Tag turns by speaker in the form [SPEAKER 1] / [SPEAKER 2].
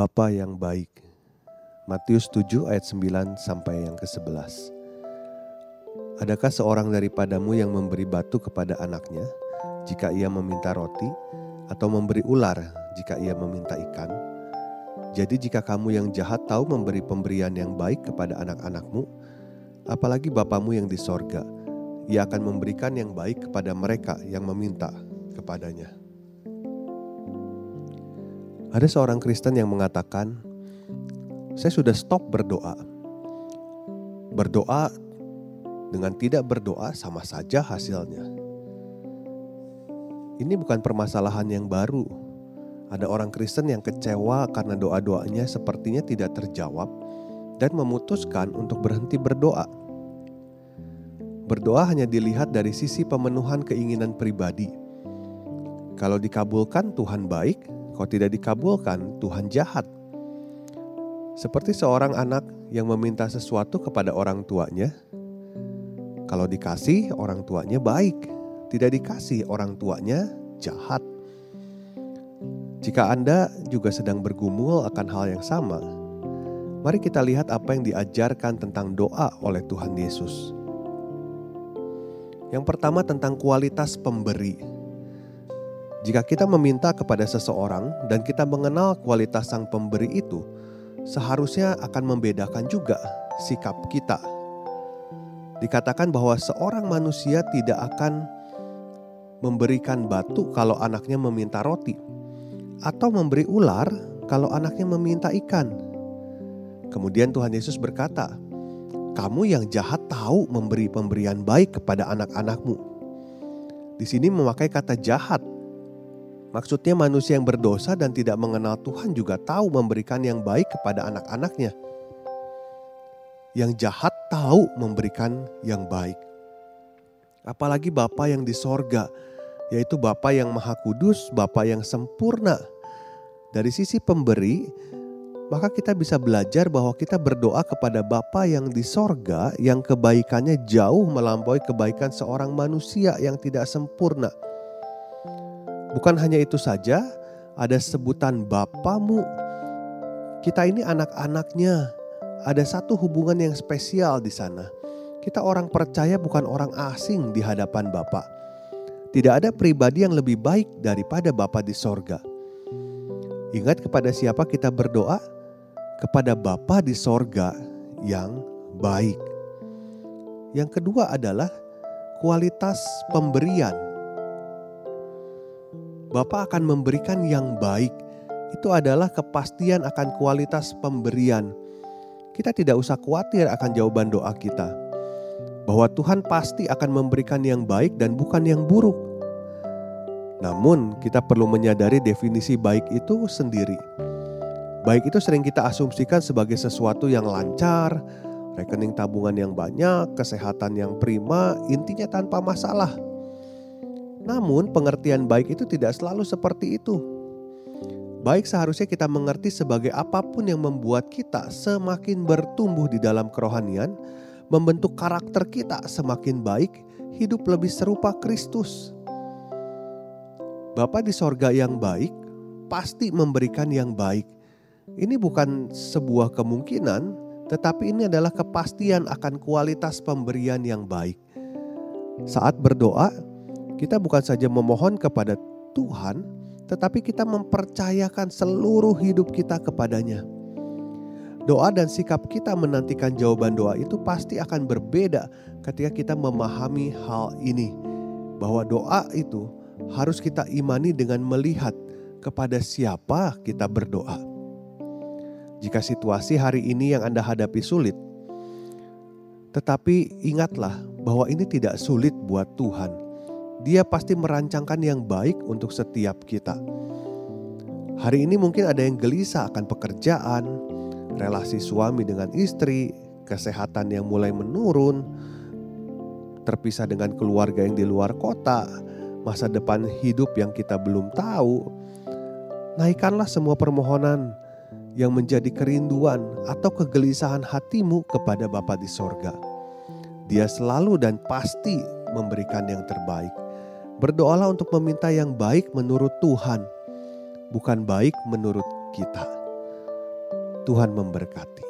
[SPEAKER 1] Bapa yang baik. Matius 7 ayat 9 sampai yang ke-11. Adakah seorang daripadamu yang memberi batu kepada anaknya jika ia meminta roti atau memberi ular jika ia meminta ikan? Jadi jika kamu yang jahat tahu memberi pemberian yang baik kepada anak-anakmu, apalagi Bapamu yang di sorga, ia akan memberikan yang baik kepada mereka yang meminta kepadanya. Ada seorang Kristen yang mengatakan, "Saya sudah stop berdoa. Berdoa dengan tidak berdoa sama saja hasilnya." Ini bukan permasalahan yang baru. Ada orang Kristen yang kecewa karena doa-doanya sepertinya tidak terjawab dan memutuskan untuk berhenti berdoa. Berdoa hanya dilihat dari sisi pemenuhan keinginan pribadi. Kalau dikabulkan, Tuhan baik, kalau tidak dikabulkan, Tuhan jahat. Seperti seorang anak yang meminta sesuatu kepada orang tuanya, kalau dikasih orang tuanya baik, tidak dikasih orang tuanya jahat. Jika Anda juga sedang bergumul akan hal yang sama, mari kita lihat apa yang diajarkan tentang doa oleh Tuhan Yesus. Yang pertama tentang kualitas pemberi. Jika kita meminta kepada seseorang dan kita mengenal kualitas sang pemberi itu, seharusnya akan membedakan juga sikap kita. Dikatakan bahwa seorang manusia tidak akan memberikan batu kalau anaknya meminta roti, atau memberi ular kalau anaknya meminta ikan. Kemudian Tuhan Yesus berkata, "Kamu yang jahat tahu memberi pemberian baik kepada anak-anakmu." Di sini memakai kata jahat Maksudnya manusia yang berdosa dan tidak mengenal Tuhan juga tahu memberikan yang baik kepada anak-anaknya. Yang jahat tahu memberikan yang baik. Apalagi Bapa yang di sorga, yaitu Bapa yang maha kudus, Bapa yang sempurna. Dari sisi pemberi, maka kita bisa belajar bahwa kita berdoa kepada Bapa yang di sorga yang kebaikannya jauh melampaui kebaikan seorang manusia yang tidak sempurna. Bukan hanya itu saja, ada sebutan Bapamu. Kita ini anak-anaknya. Ada satu hubungan yang spesial di sana. Kita orang percaya bukan orang asing di hadapan Bapa. Tidak ada pribadi yang lebih baik daripada Bapa di sorga. Ingat kepada siapa kita berdoa? Kepada Bapa di sorga yang baik. Yang kedua adalah kualitas pemberian Bapa akan memberikan yang baik. Itu adalah kepastian akan kualitas pemberian. Kita tidak usah khawatir akan jawaban doa kita. Bahwa Tuhan pasti akan memberikan yang baik dan bukan yang buruk. Namun, kita perlu menyadari definisi baik itu sendiri. Baik itu sering kita asumsikan sebagai sesuatu yang lancar, rekening tabungan yang banyak, kesehatan yang prima, intinya tanpa masalah. Namun, pengertian baik itu tidak selalu seperti itu. Baik seharusnya kita mengerti sebagai apa pun yang membuat kita semakin bertumbuh di dalam kerohanian, membentuk karakter kita semakin baik, hidup lebih serupa Kristus. Bapa di sorga yang baik pasti memberikan yang baik. Ini bukan sebuah kemungkinan, tetapi ini adalah kepastian akan kualitas pemberian yang baik. Saat berdoa, kita bukan saja memohon kepada Tuhan, tetapi kita mempercayakan seluruh hidup kita kepadanya. Doa dan sikap kita menantikan jawaban doa itu pasti akan berbeda ketika kita memahami hal ini, bahwa doa itu harus kita imani dengan melihat kepada siapa kita berdoa. Jika situasi hari ini yang Anda hadapi sulit, tetapi ingatlah bahwa ini tidak sulit buat Tuhan Dia pasti merancangkan yang baik untuk setiap kita. Hari ini mungkin ada yang gelisah akan pekerjaan, relasi suami dengan istri, kesehatan yang mulai menurun, terpisah dengan keluarga yang di luar kota, masa depan hidup yang kita belum tahu. Naikkanlah semua permohonan yang menjadi kerinduan atau kegelisahan hatimu kepada Bapa di sorga. Dia selalu dan pasti memberikan yang terbaik. Berdoalah untuk meminta yang baik menurut Tuhan bukan baik menurut kita. Tuhan memberkati.